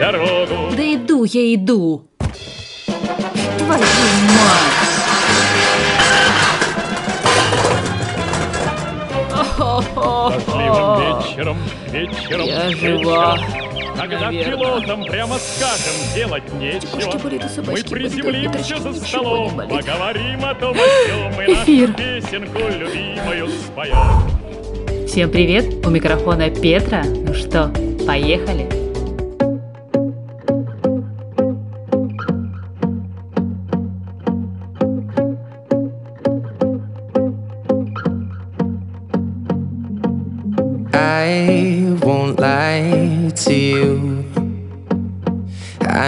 дорогу. Да иду я иду. Твою мать! Дождливым вечером, вечером, Я жива. вечером, Когда Наверное. пилотам прямо скажем делать нечего, болит, мы болит, приземлимся Петрочки за столом, болит. поговорим о том, о сём, и нашу песенку любимую споем. Всем привет! У микрофона Петра. Ну что, поехали?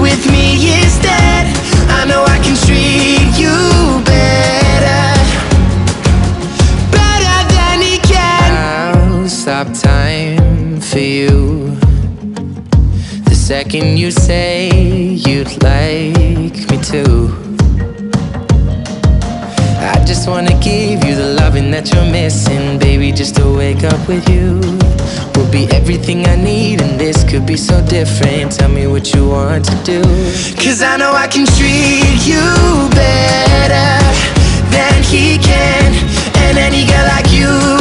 With me instead? I know I can treat you better, better than he can. I'll stop time for you. The second you say just wanna give you the loving that you're missing, baby. Just to wake up with you will be everything I need, and this could be so different. Tell me what you want to do. Cause I know I can treat you better than he can, and any girl like you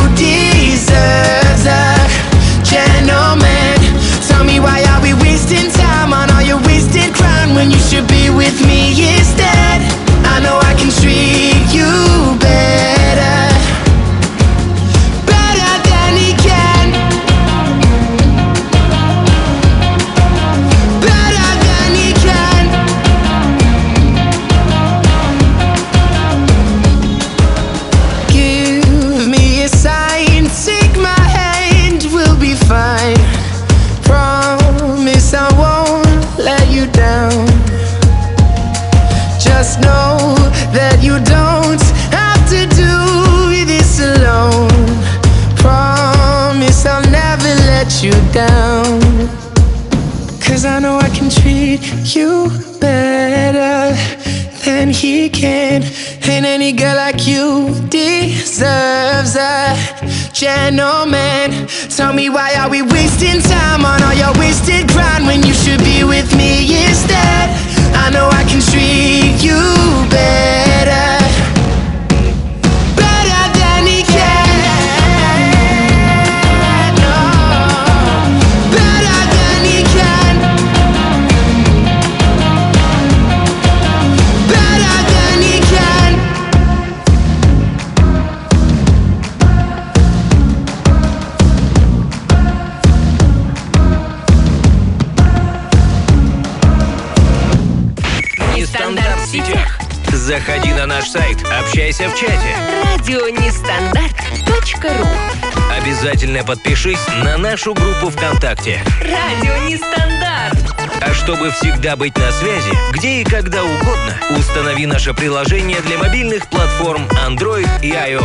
Обязательно подпишись на нашу группу ВКонтакте. Радио Нестандарт. А чтобы всегда быть на связи, где и когда угодно, установи наше приложение для мобильных платформ Android и iOS.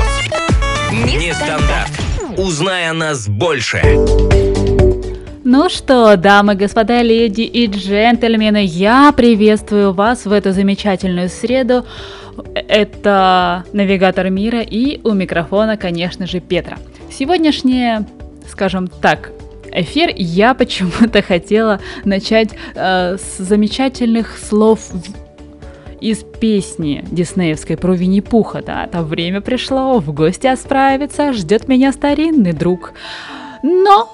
Нестандарт. Узнай о нас больше. Ну что, дамы, господа, леди и джентльмены, я приветствую вас в эту замечательную среду. Это навигатор мира и у микрофона, конечно же, Петра. Сегодняшнее, скажем так, эфир я почему-то хотела начать э, с замечательных слов из песни диснеевской про Винни-Пуха, да, там время пришло, в гости отправиться, ждет меня старинный друг. Но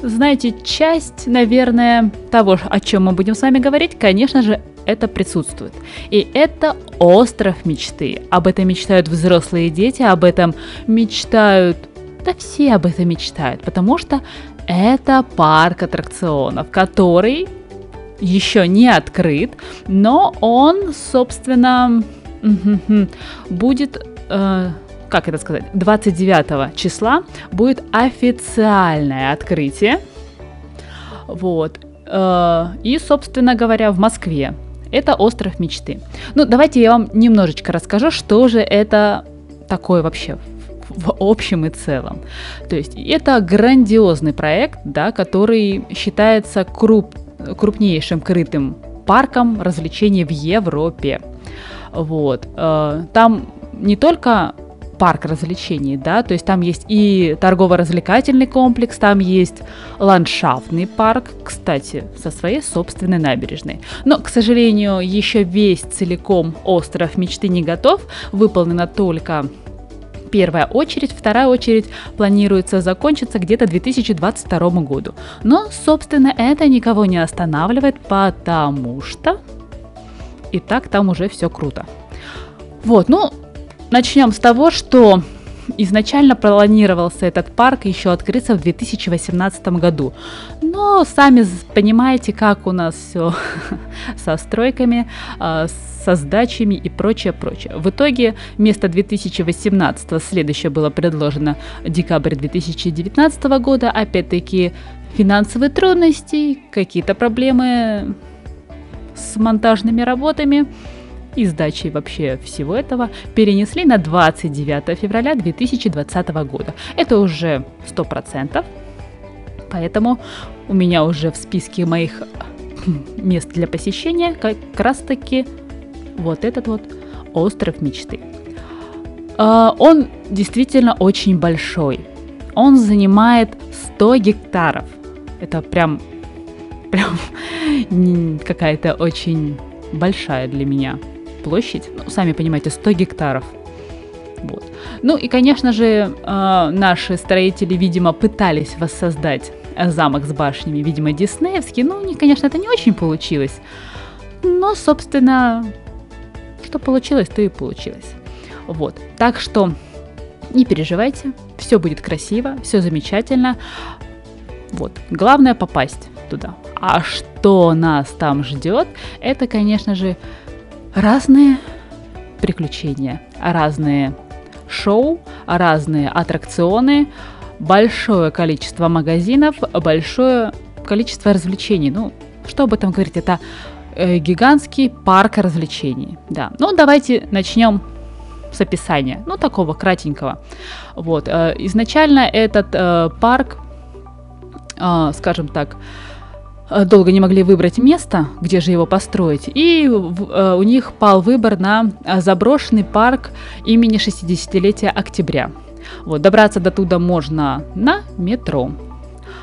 знаете, часть, наверное, того, о чем мы будем с вами говорить, конечно же, это присутствует. И это остров мечты. Об этом мечтают взрослые дети, об этом мечтают... Да все об этом мечтают, потому что это парк аттракционов, который еще не открыт, но он, собственно, будет, э, как это сказать, 29 числа будет официальное открытие. Вот. Э, И, собственно говоря, в Москве. Это остров мечты. Ну, давайте я вам немножечко расскажу, что же это такое вообще в общем и целом. То есть это грандиозный проект, да, который считается круп- крупнейшим крытым парком развлечений в Европе. Вот. э, Там не только парк развлечений, да, то есть там есть и торгово-развлекательный комплекс, там есть ландшафтный парк, кстати, со своей собственной набережной. Но, к сожалению, еще весь целиком остров мечты не готов, выполнена только первая очередь, вторая очередь планируется закончиться где-то 2022 году. Но, собственно, это никого не останавливает, потому что и так там уже все круто. Вот, ну, начнем с того, что изначально планировался этот парк еще открыться в 2018 году. Но сами понимаете, как у нас все со стройками, а, со сдачами и прочее, прочее. В итоге вместо 2018 следующее было предложено декабрь 2019 года. Опять-таки финансовые трудности, какие-то проблемы с монтажными работами и сдачей вообще всего этого перенесли на 29 февраля 2020 года. Это уже 100%. Поэтому у меня уже в списке моих мест для посещения как раз таки вот этот вот остров мечты. А, Он действительно очень большой. Он занимает 100 гектаров. Это прям, прям какая-то очень большая для меня площадь. Ну, сами понимаете, 100 гектаров. Вот. Ну и, конечно же, э, наши строители, видимо, пытались воссоздать замок с башнями, видимо, диснеевский. Ну, у них, конечно, это не очень получилось. Но, собственно, что получилось, то и получилось. Вот. Так что не переживайте, все будет красиво, все замечательно. Вот. Главное попасть туда. А что нас там ждет, это, конечно же, разные приключения, разные шоу, разные аттракционы, большое количество магазинов, большое количество развлечений. Ну, что об этом говорить? Это э, гигантский парк развлечений. Да. Ну, давайте начнем с описания. Ну, такого кратенького. Вот. э, Изначально этот э, парк, э, скажем так, э, долго не могли выбрать место, где же его построить, и э, у них пал выбор на э, заброшенный парк имени 60-летия октября. Вот, добраться до туда можно на метро.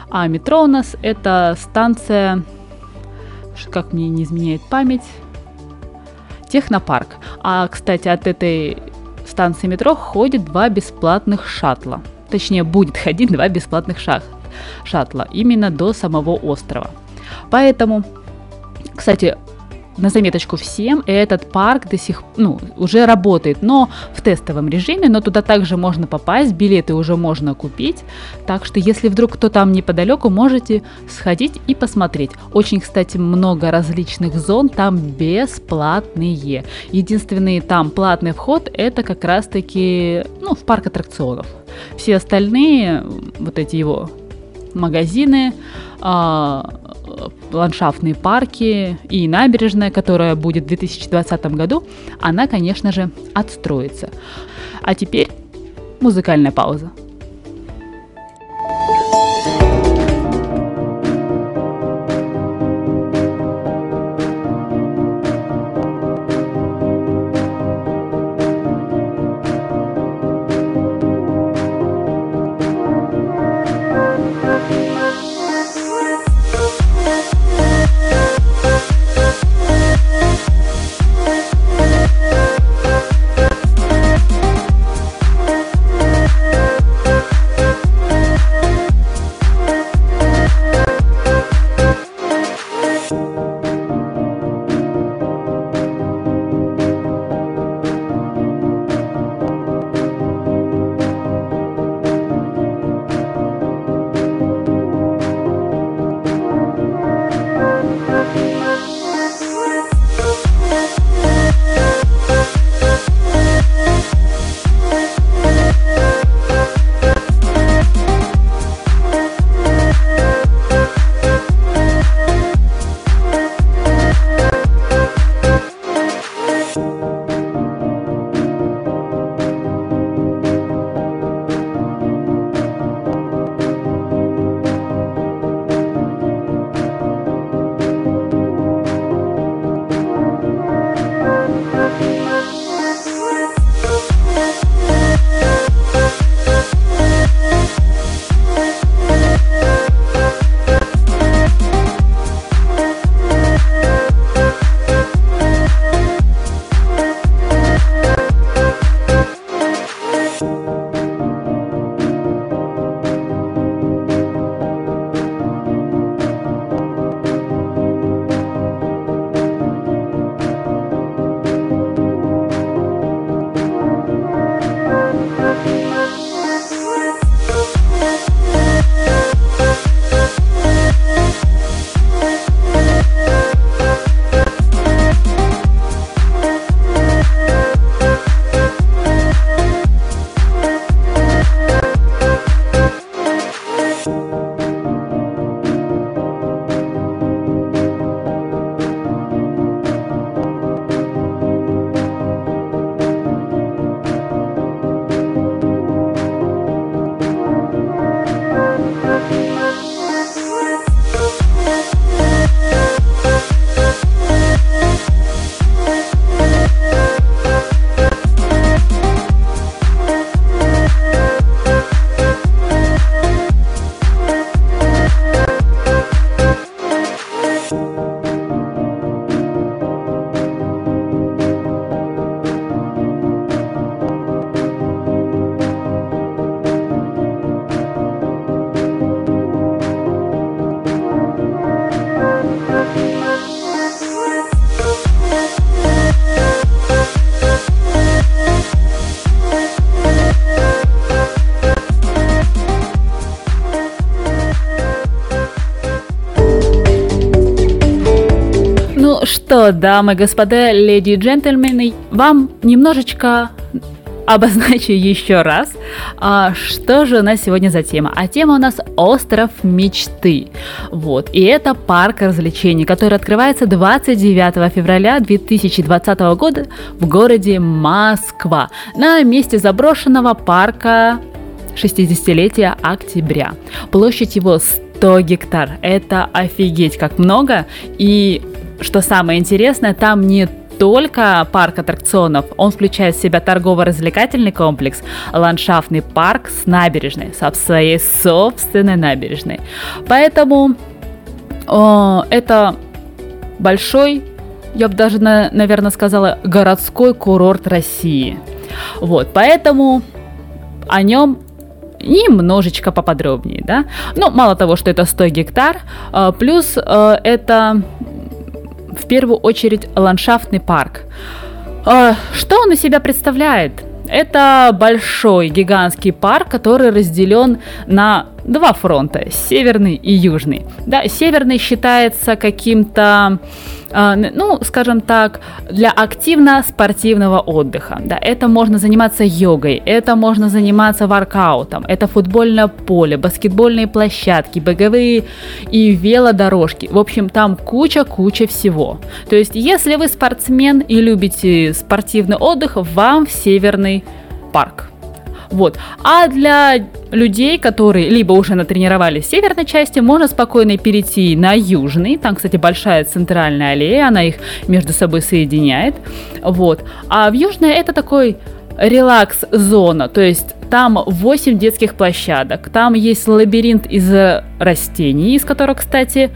А метро у нас это станция, как мне не изменяет память, Технопарк. А, кстати, от этой станции метро ходит два бесплатных шаттла. Точнее, будет ходить два бесплатных шаттла именно до самого острова. Поэтому, кстати, на заметочку всем, этот парк до сих ну, уже работает, но в тестовом режиме, но туда также можно попасть, билеты уже можно купить. Так что, если вдруг кто там неподалеку, можете сходить и посмотреть. Очень, кстати, много различных зон там бесплатные. Единственный там платный вход это как раз-таки ну, в парк аттракционов. Все остальные, вот эти его магазины, а, ландшафтные парки и набережная, которая будет в 2020 году, она, конечно же, отстроится. А теперь музыкальная пауза. Дамы, господа, леди и джентльмены, вам немножечко обозначу еще раз, а, что же у нас сегодня за тема. А тема у нас «Остров мечты». Вот. И это парк развлечений, который открывается 29 февраля 2020 года в городе Москва на месте заброшенного парка 60-летия октября. Площадь его 100 гектар. Это офигеть как много. И что самое интересное, там не только парк аттракционов, он включает в себя торгово-развлекательный комплекс, ландшафтный парк с набережной, со своей собственной набережной. Поэтому о, это большой, я бы даже, на, наверное, сказала, городской курорт России. Вот, поэтому о нем немножечко поподробнее, да. Ну, мало того, что это 100 гектар, э, плюс э, это в первую очередь ландшафтный парк. Э, что он из себя представляет? Это большой гигантский парк, который разделен на два фронта, северный и южный. Да, северный считается каким-то, э, ну, скажем так, для активно-спортивного отдыха. Да, это можно заниматься йогой, это можно заниматься воркаутом, это футбольное поле, баскетбольные площадки, беговые и велодорожки. В общем, там куча-куча всего. То есть, если вы спортсмен и любите спортивный отдых, вам в северный парк. Вот. А для людей, которые либо уже натренировались в северной части, можно спокойно перейти на южный. Там, кстати, большая центральная аллея, она их между собой соединяет. Вот. А в южной это такой релакс-зона, то есть там 8 детских площадок, там есть лабиринт из растений, из которых, кстати,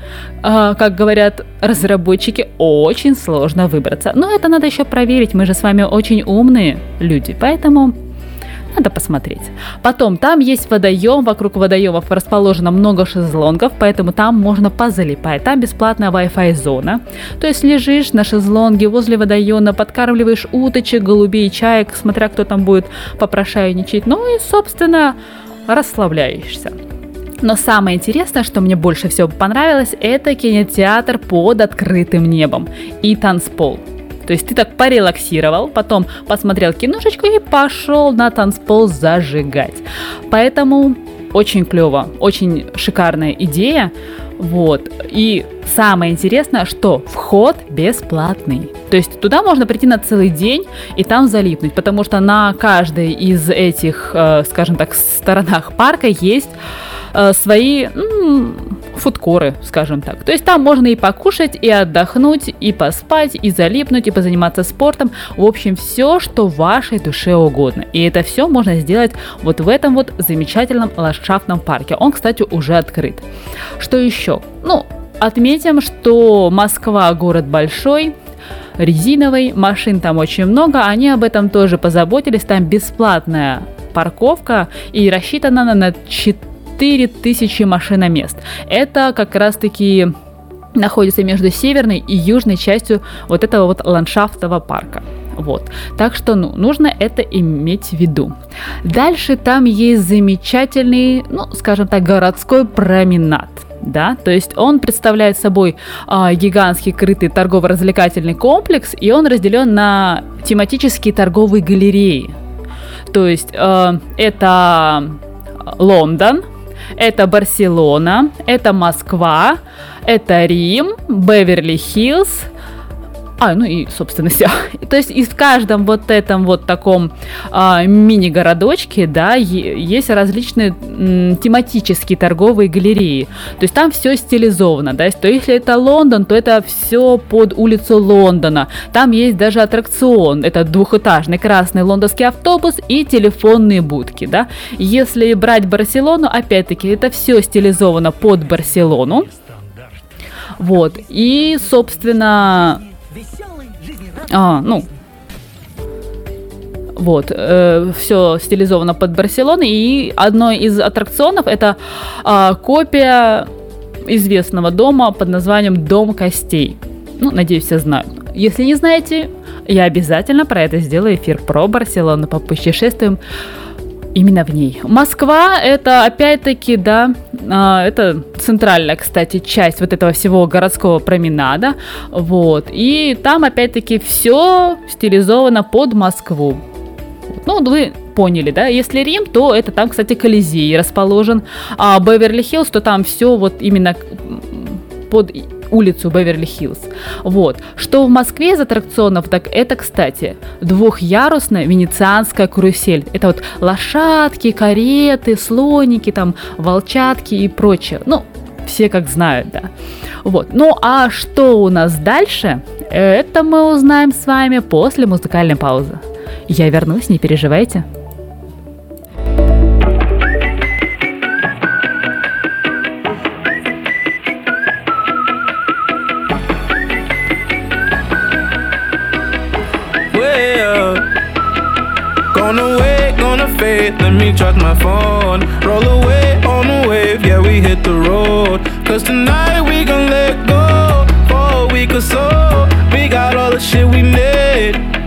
э, как говорят разработчики, очень сложно выбраться. Но это надо еще проверить, мы же с вами очень умные люди, поэтому надо посмотреть. Потом, там есть водоем, вокруг водоемов расположено много шезлонгов, поэтому там можно позалипать. Там бесплатная Wi-Fi зона. То есть лежишь на шезлонге возле водоема, подкармливаешь уточек, голубей, чаек, смотря кто там будет попрошайничать. Ну и, собственно, расслабляешься. Но самое интересное, что мне больше всего понравилось, это кинотеатр под открытым небом и танцпол. То есть ты так порелаксировал, потом посмотрел киношечку и пошел на танцпол зажигать. Поэтому очень клево, очень шикарная идея. Вот. И самое интересное, что вход бесплатный. То есть туда можно прийти на целый день и там залипнуть, потому что на каждой из этих, э, скажем так, сторонах парка есть э, свои фудкоры, скажем так. То есть там можно и покушать, и отдохнуть, и поспать, и залипнуть, и позаниматься спортом. В общем, все, что вашей душе угодно. И это все можно сделать вот в этом вот замечательном ландшафтном парке. Он, кстати, уже открыт. Что еще? Ну, отметим, что Москва город большой, резиновый, машин там очень много, они об этом тоже позаботились, там бесплатная парковка и рассчитана на 4 4000 машиномест. Это как раз-таки находится между северной и южной частью вот этого вот ландшафтового парка. Вот. Так что ну, нужно это иметь в виду. Дальше там есть замечательный, ну, скажем так, городской променад. Да, то есть он представляет собой а, гигантский крытый торгово-развлекательный комплекс, и он разделен на тематические торговые галереи. То есть э, это Лондон, это Барселона, это Москва, это Рим, Беверли-Хиллз, а, ну и, собственно, все. То есть и в каждом вот этом вот таком а, мини-городочке, да, есть различные тематические торговые галереи. То есть там все стилизовано, да, то если это Лондон, то это все под улицу Лондона. Там есть даже аттракцион, это двухэтажный красный лондонский автобус и телефонные будки, да. Если брать Барселону, опять-таки, это все стилизовано под Барселону. Вот, и, собственно, а, ну, вот, э, все стилизовано под Барселону. И одной из аттракционов это э, копия известного дома под названием Дом костей. Ну, надеюсь, все знают. Если не знаете, я обязательно про это сделаю эфир про Барселону, попутешествуем именно в ней. Москва это опять-таки, да, а, это центральная, кстати, часть вот этого всего городского променада. Вот. И там, опять-таки, все стилизовано под Москву. Ну, вы поняли, да? Если Рим, то это там, кстати, Колизей расположен. А Беверли-Хиллз, то там все вот именно под улицу Беверли-Хиллз. Вот. Что в Москве из аттракционов, так это, кстати, двухъярусная венецианская карусель. Это вот лошадки, кареты, слоники, там, волчатки и прочее. Ну, все как знают, да. Вот. Ну, а что у нас дальше? Это мы узнаем с вами после музыкальной паузы. Я вернусь, не переживайте. Gonna fade. Let me charge my phone. Roll away on the wave, yeah, we hit the road. Cause tonight we gon' let go for a week or so. We got all the shit we need.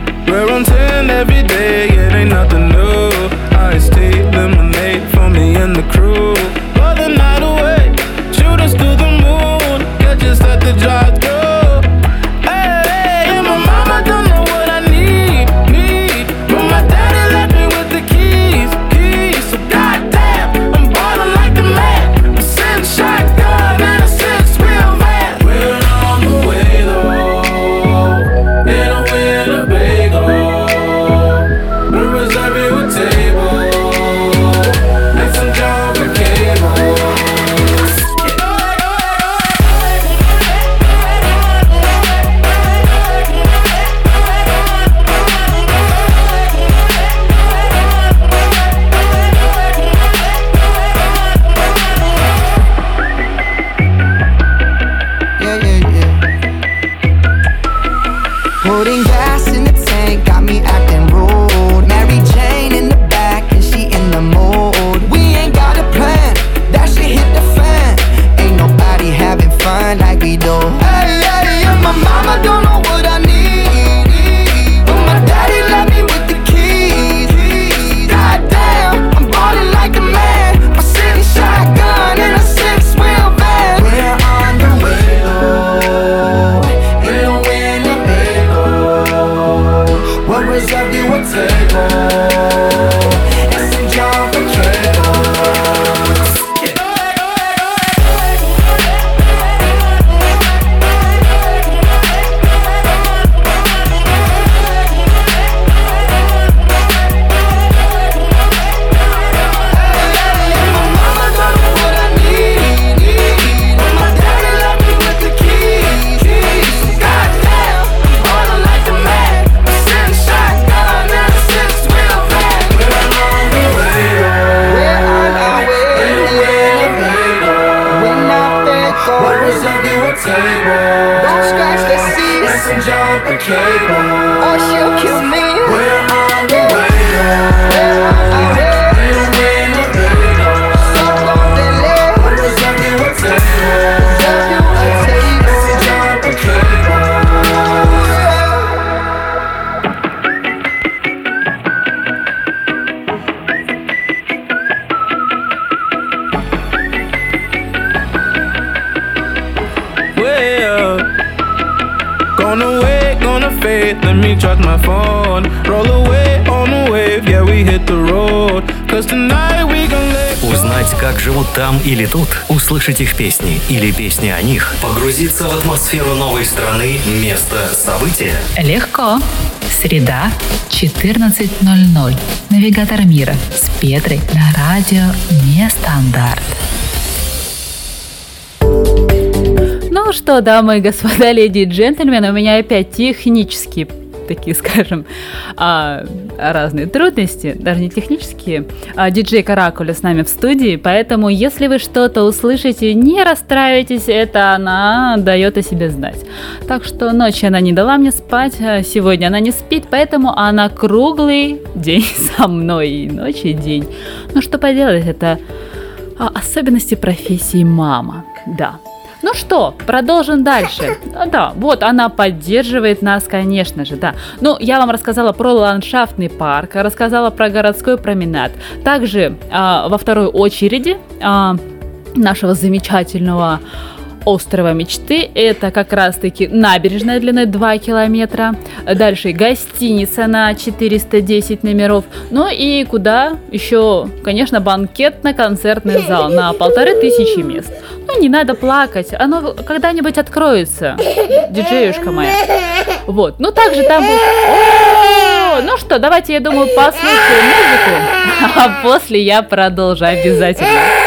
Go. We'll reserve you a table. Don't scratch the seats. And some the cable. Or she'll kill me. We're on the way, Узнать, как живут там или тут, услышать их песни или песни о них, погрузиться в атмосферу новой страны, место, события. Легко. Среда, 14.00. Навигатор мира с Петрой на радио Нестандарт. Ну что, дамы и господа, леди и джентльмены, у меня опять технические такие, скажем, а, разные трудности, даже не технические. А, диджей Каракуля с нами в студии, поэтому если вы что-то услышите, не расстраивайтесь, это она дает о себе знать. Так что ночью она не дала мне спать, а сегодня она не спит, поэтому она круглый день со мной, и ночь, и день. Ну что поделать, это а, особенности профессии мама, да. Ну что, продолжим дальше. Да, вот она поддерживает нас, конечно же, да. Ну, я вам рассказала про ландшафтный парк, рассказала про городской променад. Также а, во второй очереди а, нашего замечательного острова мечты. Это как раз-таки набережная длиной 2 километра. Дальше гостиница на 410 номеров. Ну и куда еще, конечно, банкетно-концертный зал на полторы тысячи мест. Не надо плакать, оно когда-нибудь откроется, диджеюшка моя. Вот, ну также там ну что, давайте, я думаю, послушаем музыку, а после я продолжу обязательно.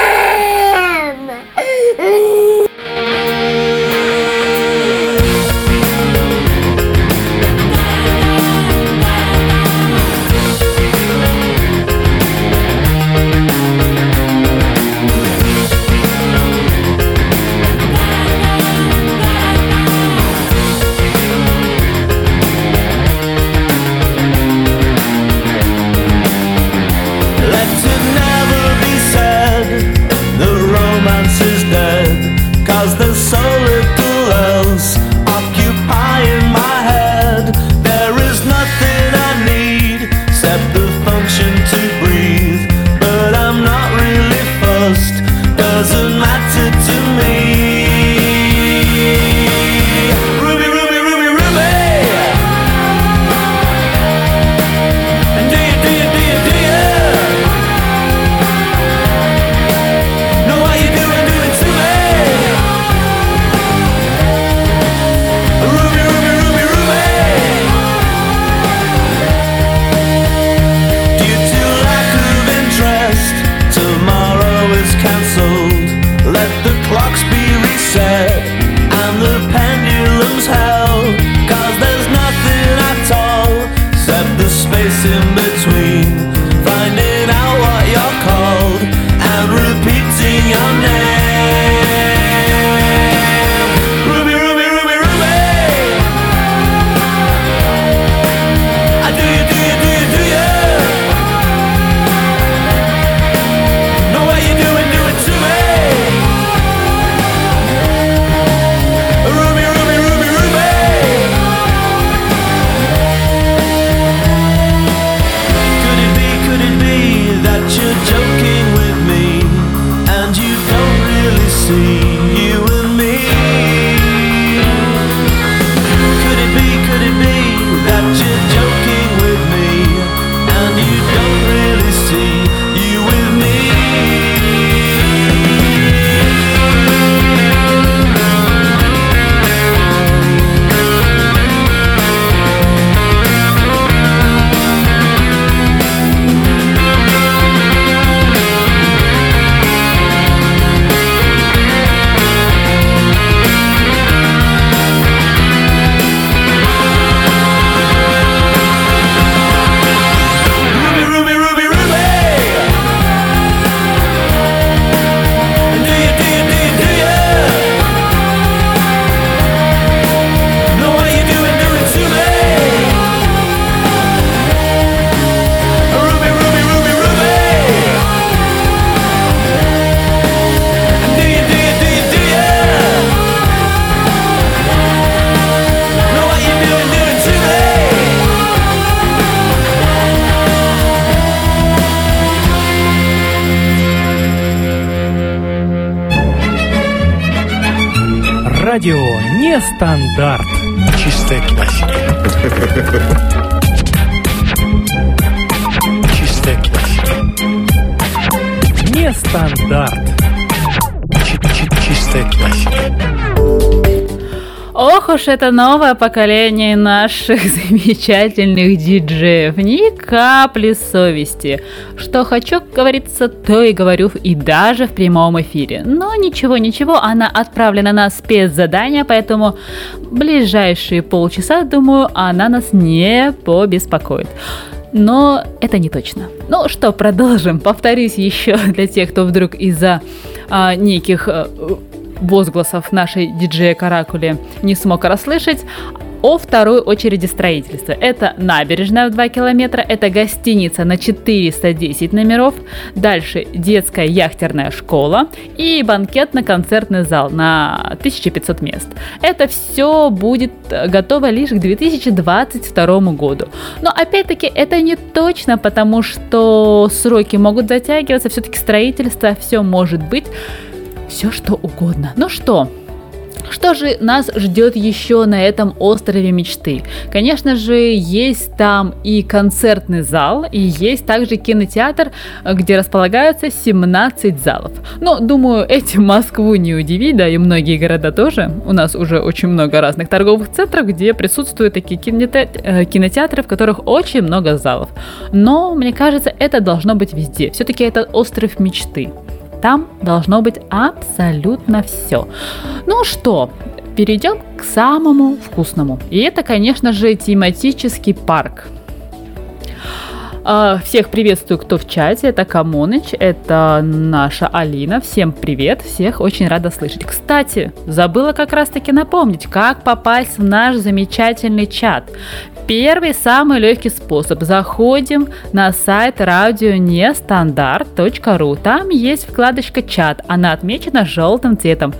Нестандарт. Чи- чи- Чистая классика. Ох уж это новое поколение наших замечательных диджеев. Ни капли совести. Что хочу, как говорится, то и говорю, и даже в прямом эфире. Но ничего, ничего, она отправлена на спецзадание, поэтому ближайшие полчаса, думаю, она нас не побеспокоит. Но это не точно. Ну что, продолжим. Повторюсь еще для тех, кто вдруг из-за а, неких а, возгласов нашей диджея Каракули не смог расслышать о второй очереди строительства. Это набережная в 2 километра, это гостиница на 410 номеров, дальше детская яхтерная школа и банкетно-концертный зал на 1500 мест. Это все будет готово лишь к 2022 году. Но опять-таки это не точно, потому что сроки могут затягиваться, все-таки строительство, все может быть. все что угодно. Ну что, что же нас ждет еще на этом острове мечты? Конечно же, есть там и концертный зал, и есть также кинотеатр, где располагаются 17 залов. Но, думаю, этим Москву не удивить, да и многие города тоже. У нас уже очень много разных торговых центров, где присутствуют такие киноте- кинотеатры, в которых очень много залов. Но, мне кажется, это должно быть везде. Все-таки это остров мечты. Там должно быть абсолютно все. Ну что, перейдем к самому вкусному. И это, конечно же, тематический парк. А, всех приветствую, кто в чате. Это Камоныч, это наша Алина. Всем привет, всех очень рада слышать. Кстати, забыла как раз таки напомнить, как попасть в наш замечательный чат. Первый, самый легкий способ. Заходим на сайт радионестандарт.ру. Там есть вкладочка «Чат». Она отмечена желтым цветом.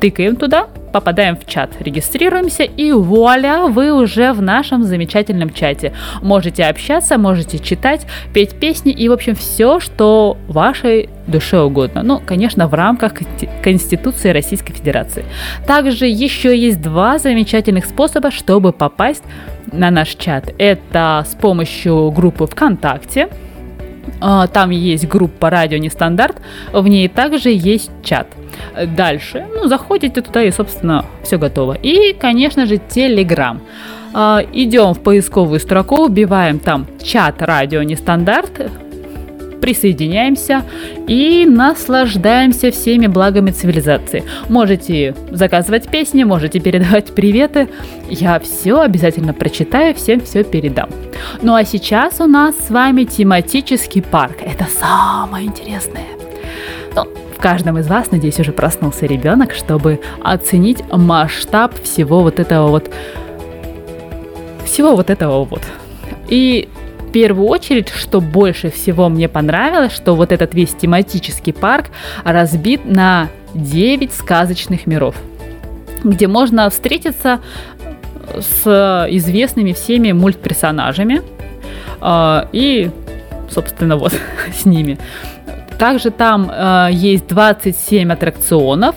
Тыкаем туда, попадаем в чат, регистрируемся и вуаля, вы уже в нашем замечательном чате. Можете общаться, можете читать, петь песни и, в общем, все, что вашей душе угодно. Ну, конечно, в рамках Конституции Российской Федерации. Также еще есть два замечательных способа, чтобы попасть на наш чат. Это с помощью группы ВКонтакте. А, там есть группа «Радио Нестандарт», в ней также есть чат. Дальше, ну, заходите туда и, собственно, все готово. И, конечно же, Телеграм. Идем в поисковую строку, убиваем там чат «Радио Нестандарт», присоединяемся и наслаждаемся всеми благами цивилизации. Можете заказывать песни, можете передавать приветы. Я все обязательно прочитаю, всем все передам. Ну а сейчас у нас с вами тематический парк. Это самое интересное. В каждом из вас, надеюсь, уже проснулся ребенок, чтобы оценить масштаб всего вот этого вот всего вот этого вот. И первую очередь, что больше всего мне понравилось, что вот этот весь тематический парк разбит на 9 сказочных миров, где можно встретиться с известными всеми мультперсонажами э, и, собственно, вот с ними. Также там э, есть 27 аттракционов,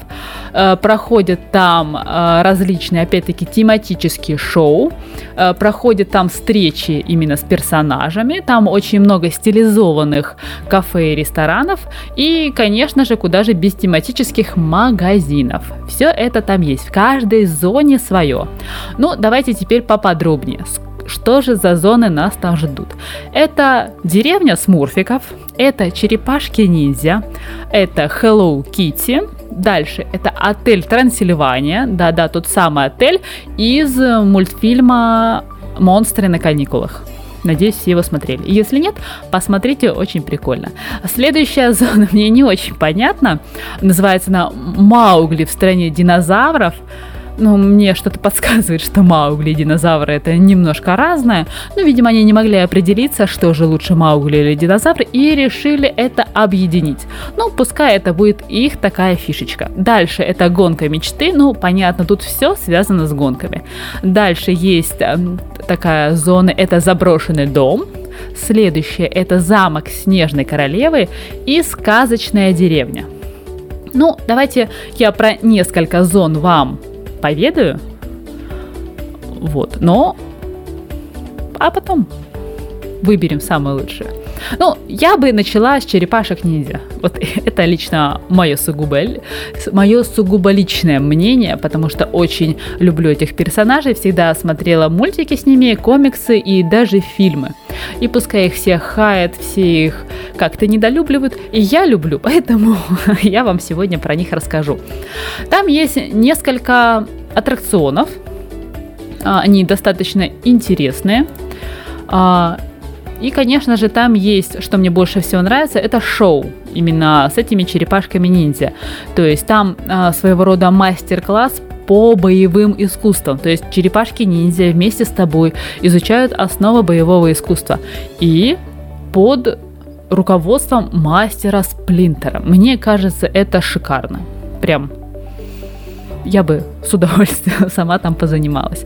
э, проходят там э, различные, опять-таки, тематические шоу, э, проходят там встречи именно с персонажами, там очень много стилизованных кафе и ресторанов, и, конечно же, куда же без тематических магазинов. Все это там есть, в каждой зоне свое. Ну, давайте теперь поподробнее что же за зоны нас там ждут. Это деревня смурфиков, это черепашки-ниндзя, это Hello Kitty, Дальше это отель Трансильвания, да-да, тот самый отель из мультфильма «Монстры на каникулах». Надеюсь, все его смотрели. Если нет, посмотрите, очень прикольно. Следующая зона мне не очень понятна. Называется она «Маугли в стране динозавров». Ну, мне что-то подсказывает, что Маугли и динозавры это немножко разное. Но, видимо, они не могли определиться, что же лучше Маугли или динозавры, и решили это объединить. Ну, пускай это будет их такая фишечка. Дальше это гонка мечты. Ну, понятно, тут все связано с гонками. Дальше есть э, такая зона, это заброшенный дом. Следующее это замок Снежной Королевы и сказочная деревня. Ну, давайте я про несколько зон вам поведаю. Вот, но... А потом выберем самое лучшее. Ну, я бы начала с черепашек ниндзя. Вот это лично мое сугубо, мое сугубо личное мнение, потому что очень люблю этих персонажей, всегда смотрела мультики с ними, комиксы и даже фильмы. И пускай их все хает, все их как-то недолюбливают, и я люблю, поэтому я вам сегодня про них расскажу. Там есть несколько аттракционов, а, они достаточно интересные. И, конечно же, там есть, что мне больше всего нравится, это шоу именно с этими черепашками-ниндзя. То есть там э, своего рода мастер-класс по боевым искусствам. То есть черепашки-ниндзя вместе с тобой изучают основы боевого искусства. И под руководством мастера Сплинтера. Мне кажется, это шикарно. Прям я бы с удовольствием сама там позанималась.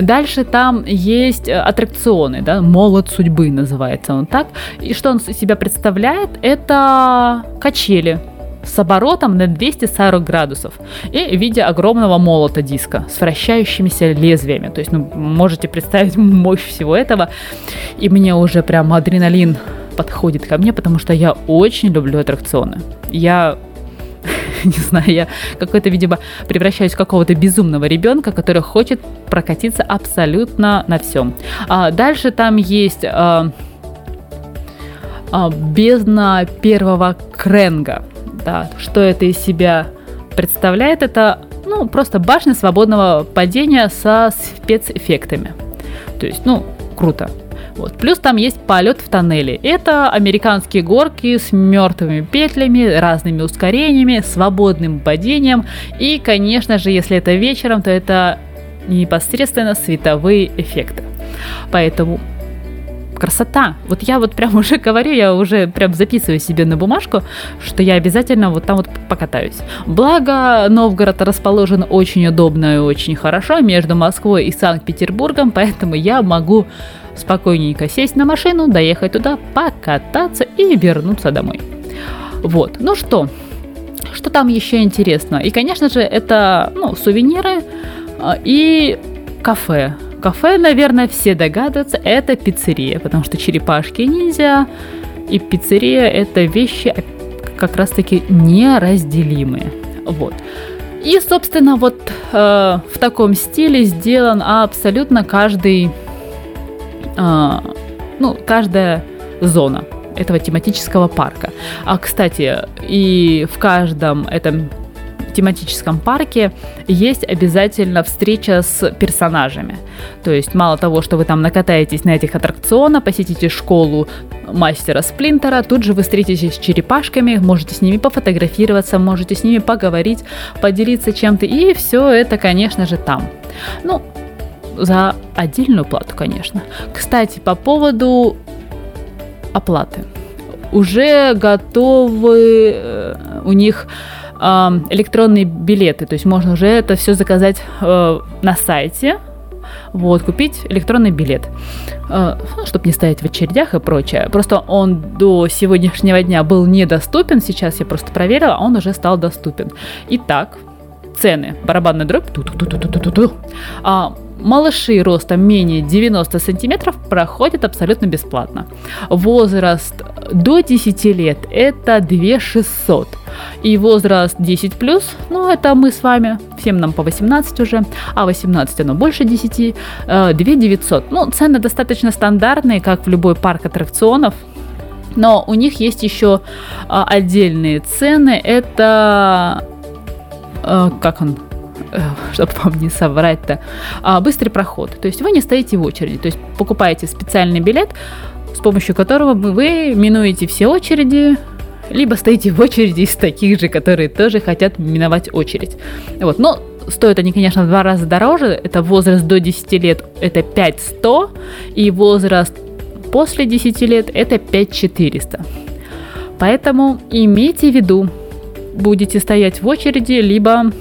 Дальше там есть э, аттракционы, да, молот судьбы называется он так. И что он себя представляет? Это качели. с оборотом на 240 градусов и в виде огромного молота диска с вращающимися лезвиями. То есть, ну, можете представить мощь всего этого. И мне уже прям адреналин подходит ко мне, потому что я очень люблю аттракционы. Я не знаю, я какой-то, видимо, превращаюсь в какого-то безумного ребенка, который хочет прокатиться абсолютно на всем. А дальше там есть а, а, бездна первого кренга. Да, что это из себя представляет? Это ну, просто башня свободного падения со спецэффектами. То есть, ну, круто. Вот. Плюс там есть полет в тоннеле. Это американские горки с мертвыми петлями, разными ускорениями, свободным падением. И, конечно же, если это вечером, то это непосредственно световые эффекты. Поэтому красота. Вот я вот прям уже говорю, я уже прям записываю себе на бумажку, что я обязательно вот там вот покатаюсь. Благо, Новгород расположен очень удобно и очень хорошо между Москвой и Санкт-Петербургом, поэтому я могу спокойненько сесть на машину, доехать туда, покататься и вернуться домой. Вот, ну что, что там еще интересно? И, конечно же, это ну, сувениры а, и кафе. Кафе, наверное, все догадываются, это пиццерия, потому что черепашки ниндзя и пиццерия это вещи как раз-таки неразделимые. Вот. И, собственно, вот э, в таком стиле сделан абсолютно каждый а, ну, каждая зона этого тематического парка. А, кстати, и в каждом этом тематическом парке есть обязательно встреча с персонажами. То есть мало того, что вы там накатаетесь на этих аттракционах, посетите школу мастера Сплинтера, тут же вы встретитесь с черепашками, можете с ними пофотографироваться, можете с ними поговорить, поделиться чем-то, и все это, конечно же, там. Ну, за отдельную плату, конечно. Кстати, по поводу оплаты. Уже готовы э, у них электронные билеты, то есть можно уже это все заказать э, на сайте, вот, купить электронный билет, э, ну, чтобы не стоять в очередях и прочее. Просто он до сегодняшнего дня был недоступен, сейчас я просто проверила, он уже стал доступен. Итак, цены. Барабанная дробь. Ту -ту -ту -ту -ту -ту -ту. А, малыши ростом менее 90 сантиметров проходят абсолютно бесплатно. Возраст до 10 лет это 2 600. И возраст 10 плюс, ну это мы с вами, всем нам по 18 уже, а 18 оно больше 10, 2 900. Ну, цены достаточно стандартные, как в любой парк аттракционов, но у них есть еще а, отдельные цены. Это как он Э, чтобы вам не соврать-то, а, быстрый проход. То есть вы не стоите в очереди, то есть покупаете специальный билет, с помощью которого вы минуете все очереди, либо стоите в очереди из таких же, которые тоже хотят миновать очередь. Вот, но стоят они, конечно, в два раза дороже. Это возраст до 10 лет, это 5100, и возраст после 10 лет это 5400. Поэтому имейте в виду, будете стоять в очереди, либо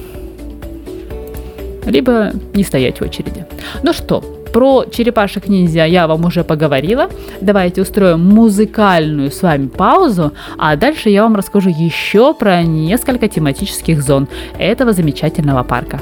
либо не стоять в очереди. Ну что, про черепашек ниндзя я вам уже поговорила. Давайте устроим музыкальную с вами паузу, а дальше я вам расскажу еще про несколько тематических зон этого замечательного парка.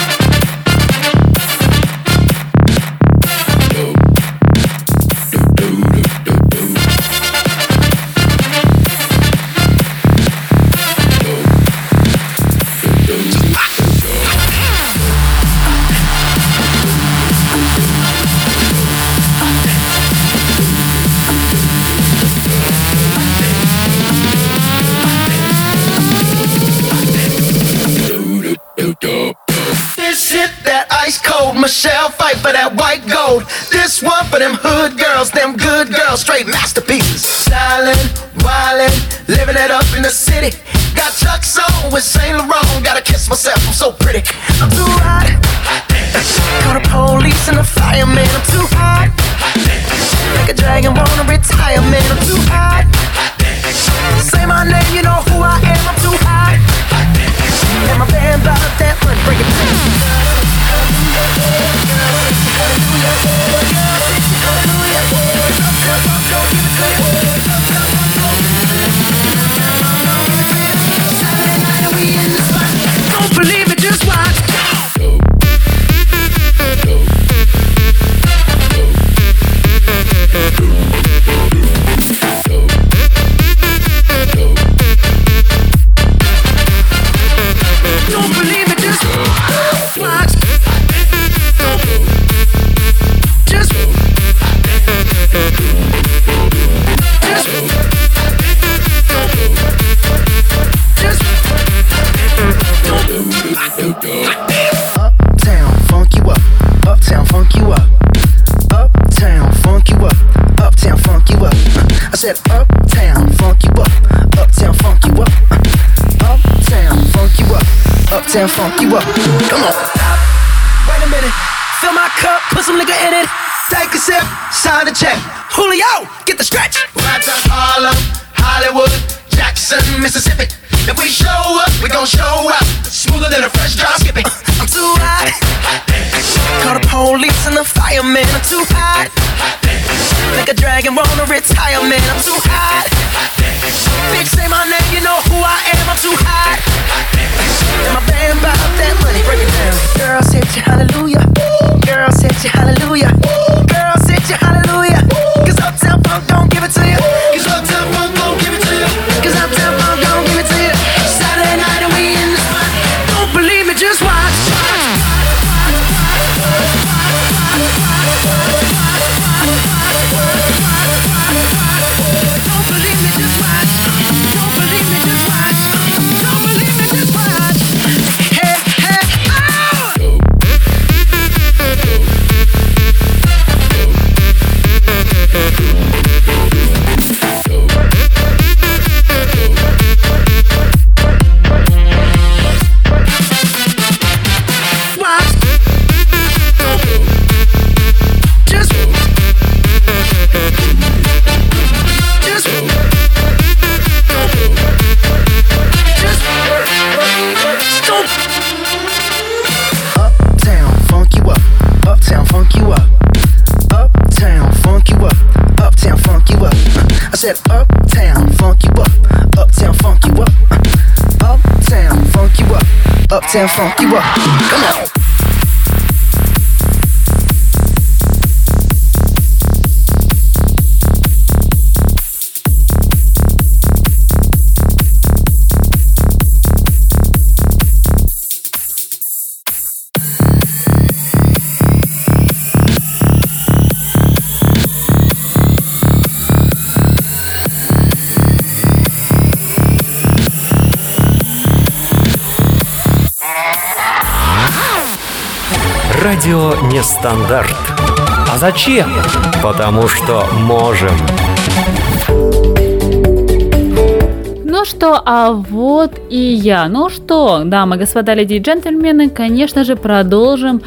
straight masterpieces. Stylin', wildin', living it up in the city. Got Chuck's on with Saint Laurent. Gotta kiss myself, I'm so pretty. I'm too hot. Call the police and the fireman. I'm too hot. Like a dragon, wanna retire, man. I'm too hot. Say my name, you know myself you up. Come on. Радио Нестандарт. А зачем? Потому что можем. Ну что, а вот и я. Ну что, дамы, господа, леди и джентльмены, конечно же, продолжим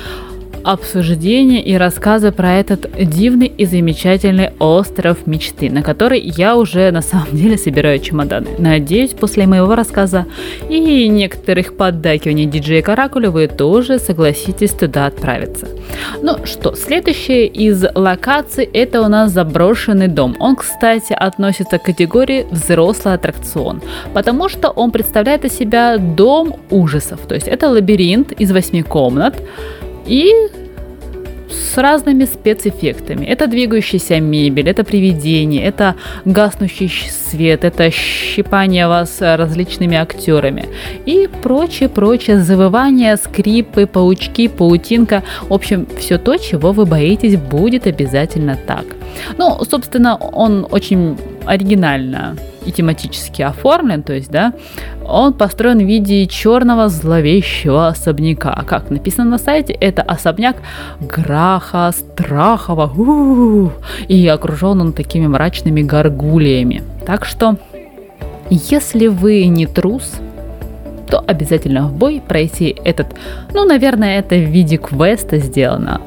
обсуждение и рассказы про этот дивный и замечательный остров мечты, на который я уже на самом деле собираю чемоданы. Надеюсь, после моего рассказа и некоторых поддакиваний диджея Каракуля вы тоже согласитесь туда отправиться. Ну что, следующая из локаций это у нас заброшенный дом. Он, кстати, относится к категории взрослый аттракцион, потому что он представляет из себя дом ужасов. То есть это лабиринт из восьми комнат, и с разными спецэффектами. Это двигающаяся мебель, это привидение, это гаснущий свет, это щипание вас различными актерами и прочее-прочее, завывание, скрипы, паучки, паутинка. В общем, все то, чего вы боитесь, будет обязательно так. Ну, собственно, он очень оригинально и тематически оформлен, то есть, да, он построен в виде черного зловещего особняка. Как написано на сайте, это особняк Граха Страхова. У-у-у. И окружен он такими мрачными горгулиями. Так что, если вы не трус, то обязательно в бой пройти этот, ну, наверное, это в виде квеста сделано.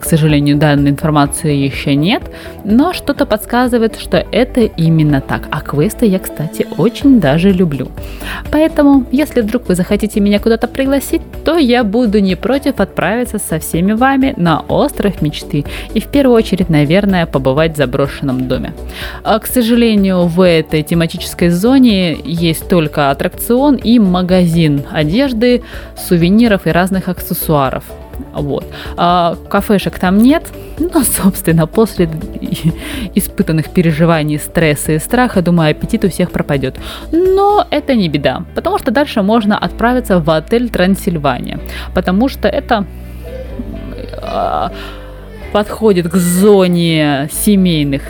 К сожалению, данной информации еще нет, но что-то подсказывает, что это именно так. А квесты я, кстати, очень даже люблю. Поэтому, если вдруг вы захотите меня куда-то пригласить, то я буду не против отправиться со всеми вами на остров мечты и в первую очередь, наверное, побывать в заброшенном доме. А, к сожалению, в этой тематической зоне есть только аттракцион и магазин одежды, сувениров и разных аксессуаров. Вот. А кафешек там нет. Ну, собственно, после испытанных переживаний, стресса и страха, думаю, аппетит у всех пропадет. Но это не беда, потому что дальше можно отправиться в отель Трансильвания, потому что это а, подходит к зоне семейных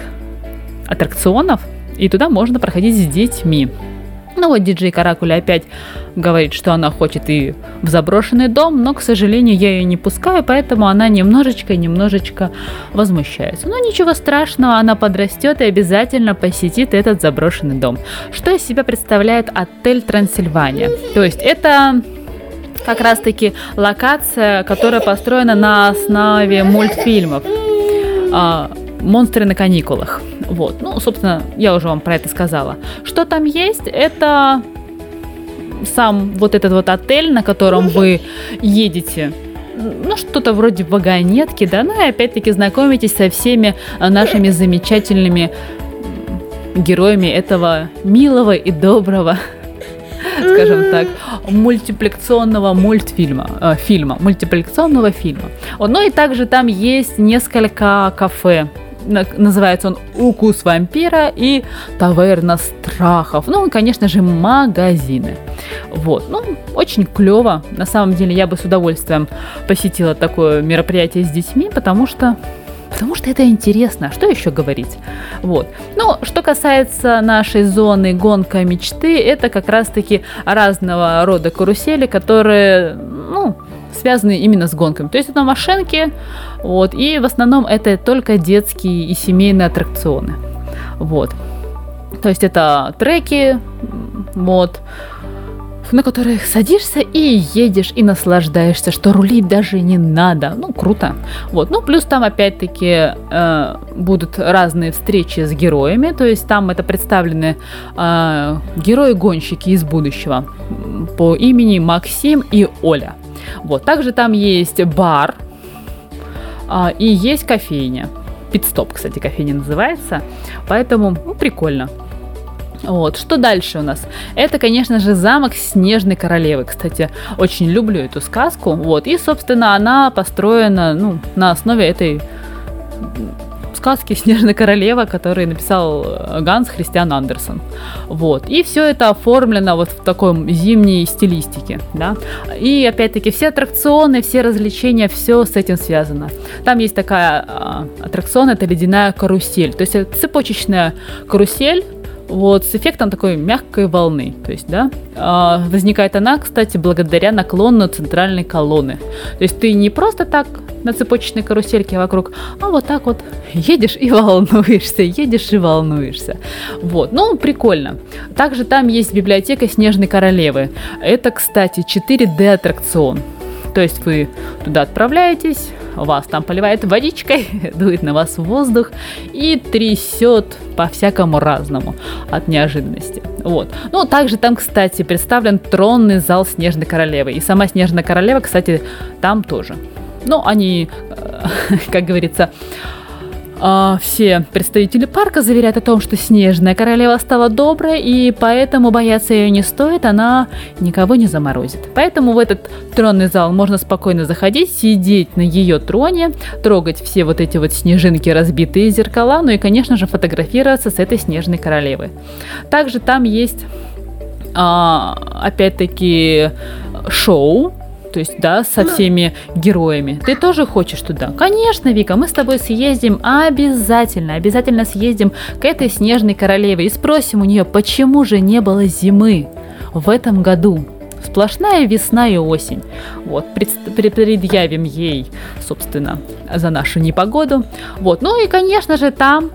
аттракционов, и туда можно проходить с детьми. Ну вот диджей Каракуля опять говорит, что она хочет и в заброшенный дом, но, к сожалению, я ее не пускаю, поэтому она немножечко-немножечко возмущается. Но ничего страшного, она подрастет и обязательно посетит этот заброшенный дом. Что из себя представляет отель Трансильвания? То есть это как раз-таки локация, которая построена на основе мультфильмов а, «Монстры на каникулах». Вот, ну, собственно, я уже вам про это сказала. Что там есть? Это сам вот этот вот отель, на котором вы едете ну, что-то вроде вагонетки, да, ну и опять-таки знакомитесь со всеми нашими замечательными героями этого милого и доброго скажем так, мультипликационного мультфильма, э, фильма, мультипликационного фильма. Ну и также там есть несколько кафе, называется он «Укус вампира» и «Таверна страхов». Ну и, конечно же, магазины. Вот, ну, очень клево. На самом деле, я бы с удовольствием посетила такое мероприятие с детьми, потому что Потому что это интересно. Что еще говорить? Вот. Ну, что касается нашей зоны гонка мечты, это как раз-таки разного рода карусели, которые, ну, связаны именно с гонками. То есть это машинки, вот, и в основном это только детские и семейные аттракционы. Вот. То есть это треки, вот, на которые садишься и едешь, и наслаждаешься, что рулить даже не надо. Ну, круто. Вот. Ну, плюс там, опять-таки, э, будут разные встречи с героями, то есть там это представлены э, герои-гонщики из будущего по имени Максим и Оля. Вот. Также там есть бар э, и есть кофейня. Питстоп, кстати, кофейня называется. Поэтому, ну, прикольно. Вот, что дальше у нас? Это, конечно же, замок Снежной Королевы. Кстати, очень люблю эту сказку. Вот, и, собственно, она построена ну, на основе этой сказки «Снежная королева», который написал э, Ганс Христиан Андерсон. Вот. И все это оформлено вот в такой зимней стилистике. Да? И опять-таки все аттракционы, все развлечения, все с этим связано. Там есть такая а, аттракцион, это ледяная карусель. То есть это цепочечная карусель, вот, с эффектом такой мягкой волны. То есть, да, а, возникает она, кстати, благодаря наклону центральной колонны. То есть ты не просто так на цепочечной карусельке вокруг, а вот так вот едешь и волнуешься, едешь и волнуешься. Вот, ну, прикольно. Также там есть библиотека Снежной Королевы. Это, кстати, 4D аттракцион. То есть вы туда отправляетесь, вас там поливает водичкой, дует на вас воздух и трясет по-всякому разному от неожиданности. Вот. Ну, также там, кстати, представлен тронный зал Снежной Королевы. И сама Снежная Королева, кстати, там тоже. Ну, они, э, как говорится, а, все представители парка заверяют о том, что Снежная Королева стала доброй, и поэтому бояться ее не стоит, она никого не заморозит. Поэтому в этот тронный зал можно спокойно заходить, сидеть на ее троне, трогать все вот эти вот снежинки, разбитые зеркала, ну и, конечно же, фотографироваться с этой Снежной Королевой. Также там есть а, опять-таки шоу, то есть, да, со всеми героями. Ты тоже хочешь туда? Конечно, Вика, мы с тобой съездим обязательно, обязательно съездим к этой снежной королеве и спросим у нее, почему же не было зимы в этом году. Сплошная весна и осень. Вот, предъявим ей, собственно, за нашу непогоду. Вот, ну и, конечно же, там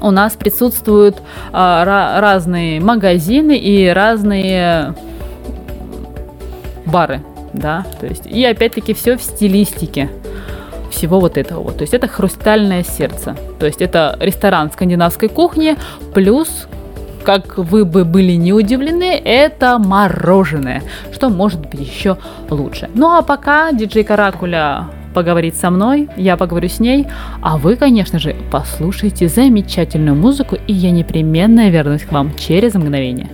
у нас присутствуют а, разные магазины и разные бары да, то есть, и опять-таки все в стилистике. Всего вот этого вот. То есть это хрустальное сердце. То есть это ресторан скандинавской кухни плюс как вы бы были не удивлены, это мороженое, что может быть еще лучше. Ну а пока диджей Каракуля поговорит со мной, я поговорю с ней, а вы, конечно же, послушайте замечательную музыку, и я непременно вернусь к вам через мгновение.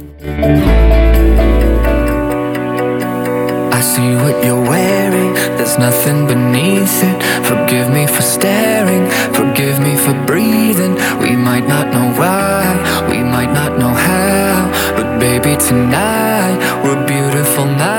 See what you're wearing, there's nothing beneath it. Forgive me for staring, forgive me for breathing. We might not know why, we might not know how, but baby, tonight we're beautiful now,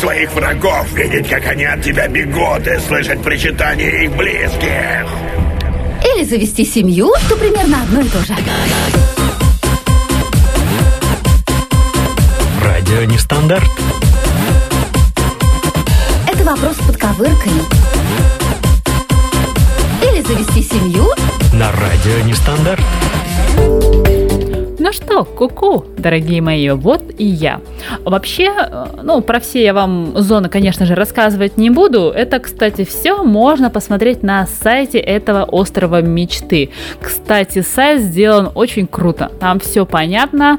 своих врагов, видеть, как они от тебя бегут и слышать причитания их близких. Или завести семью, что примерно одно и то же. Радио нестандарт. Это вопрос с подковыркой. Или завести семью. На радио нестандарт. Ну что, ку-ку, дорогие мои, вот и я. Вообще, э, ну, про все я вам зоны, конечно же, рассказывать не буду. Это, кстати, все можно посмотреть на сайте этого острова мечты. Кстати, сайт сделан очень круто. Там все понятно,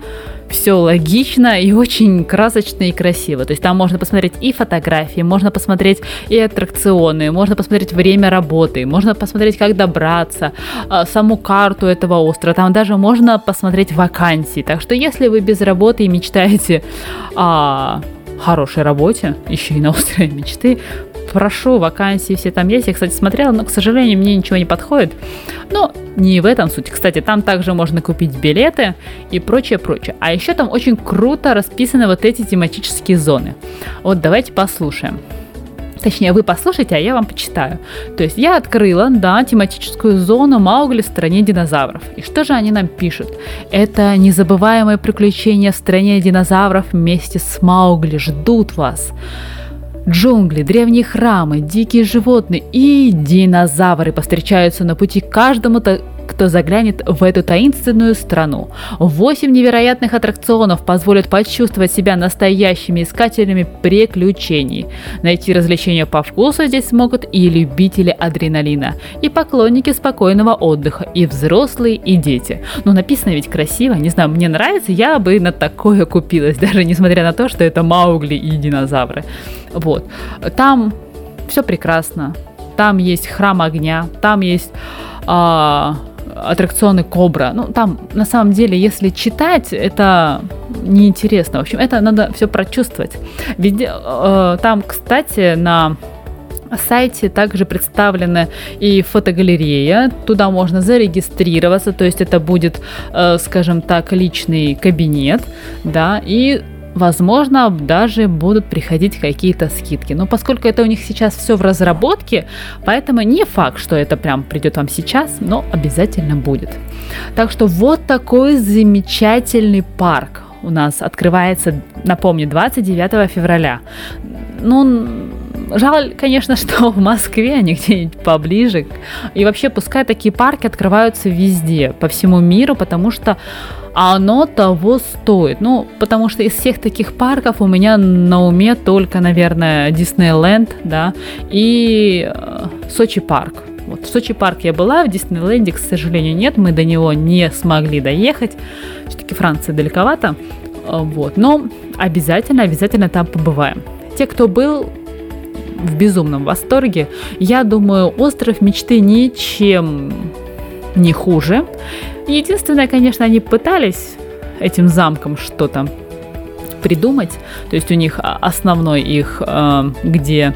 все логично и очень красочно и красиво. То есть там можно посмотреть и фотографии, можно посмотреть и аттракционы, можно посмотреть время работы, можно посмотреть, как добраться, а, саму карту этого острова. Там даже можно посмотреть вакансии. Так что если вы без работы и мечтаете о хорошей работе, еще и на острове мечты, прошу, вакансии все там есть. Я, кстати, смотрела, но, к сожалению, мне ничего не подходит. Но не в этом суть. Кстати, там также можно купить билеты и прочее, прочее. А еще там очень круто расписаны вот эти тематические зоны. Вот давайте послушаем. Точнее, вы послушайте, а я вам почитаю. То есть я открыла, да, тематическую зону Маугли в стране динозавров. И что же они нам пишут? Это незабываемые приключения в стране динозавров вместе с Маугли ждут вас. Джунгли, древние храмы, дикие животные и динозавры повстречаются на пути каждому кто заглянет в эту таинственную страну. Восемь невероятных аттракционов позволят почувствовать себя настоящими искателями приключений. Найти развлечения по вкусу здесь смогут и любители адреналина, и поклонники спокойного отдыха, и взрослые, и дети. Но написано ведь красиво, не знаю, мне нравится, я бы на такое купилась, даже несмотря на то, что это Маугли и динозавры. Вот. Там все прекрасно. Там есть храм огня, там есть а, аттракционы Кобра. Ну, там, на самом деле, если читать, это неинтересно. В общем, это надо все прочувствовать. Ведь э, там, кстати, на сайте также представлена и фотогалерея. Туда можно зарегистрироваться, то есть это будет, э, скажем так, личный кабинет, да, и возможно, даже будут приходить какие-то скидки. Но поскольку это у них сейчас все в разработке, поэтому не факт, что это прям придет вам сейчас, но обязательно будет. Так что вот такой замечательный парк у нас открывается, напомню, 29 февраля. Ну, жаль, конечно, что в Москве, а не где-нибудь поближе. И вообще, пускай такие парки открываются везде, по всему миру, потому что оно того стоит. Ну, потому что из всех таких парков у меня на уме только, наверное, Диснейленд, да, и э, Сочи парк. Вот в Сочи парк я была, в Диснейленде, к сожалению, нет, мы до него не смогли доехать. Все-таки Франция далековато. Э, вот, но обязательно, обязательно там побываем. Те, кто был, в безумном восторге. Я думаю, остров мечты ничем не хуже. Единственное, конечно, они пытались этим замком что-то придумать. То есть у них основной их, э, где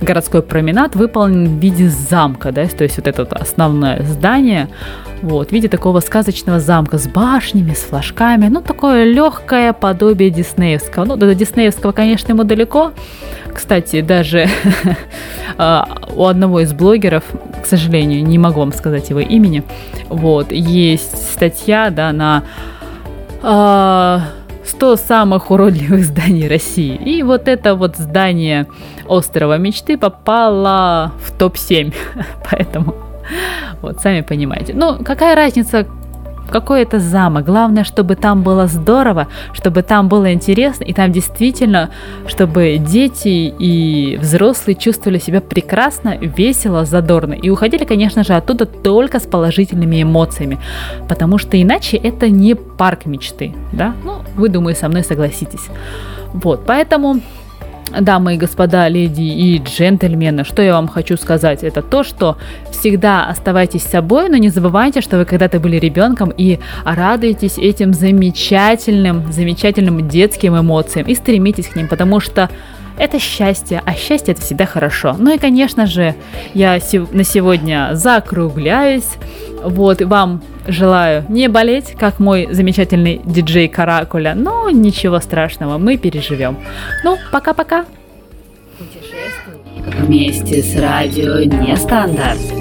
городской променад выполнен в виде замка, да, то есть вот это основное здание, вот, в виде такого сказочного замка с башнями, с флажками, ну, такое легкое подобие диснеевского. Ну, до диснеевского, конечно, ему далеко. Кстати, даже э, у одного из блогеров, к сожалению, не могу вам сказать его имени, вот, есть статья, да, на 100 самых уродливых зданий России. И вот это вот здание острова мечты попало в топ-7. Поэтому вот, сами понимаете. Ну, какая разница, какой это замок. Главное, чтобы там было здорово, чтобы там было интересно, и там действительно, чтобы дети и взрослые чувствовали себя прекрасно, весело, задорно. И уходили, конечно же, оттуда только с положительными эмоциями, потому что иначе это не парк мечты, да? Ну, вы, думаю, со мной согласитесь. Вот, поэтому дамы и господа, леди и джентльмены, что я вам хочу сказать, это то, что всегда оставайтесь собой, но не забывайте, что вы когда-то были ребенком и радуетесь этим замечательным, замечательным детским эмоциям и стремитесь к ним, потому что это счастье, а счастье это всегда хорошо. Ну и, конечно же, я на сегодня закругляюсь. Вот, вам желаю не болеть, как мой замечательный диджей Каракуля, но ничего страшного, мы переживем. Ну, пока-пока. Вместе с радио Нестандарт.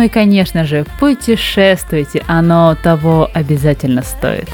Ну и, конечно же, путешествуйте, оно того обязательно стоит.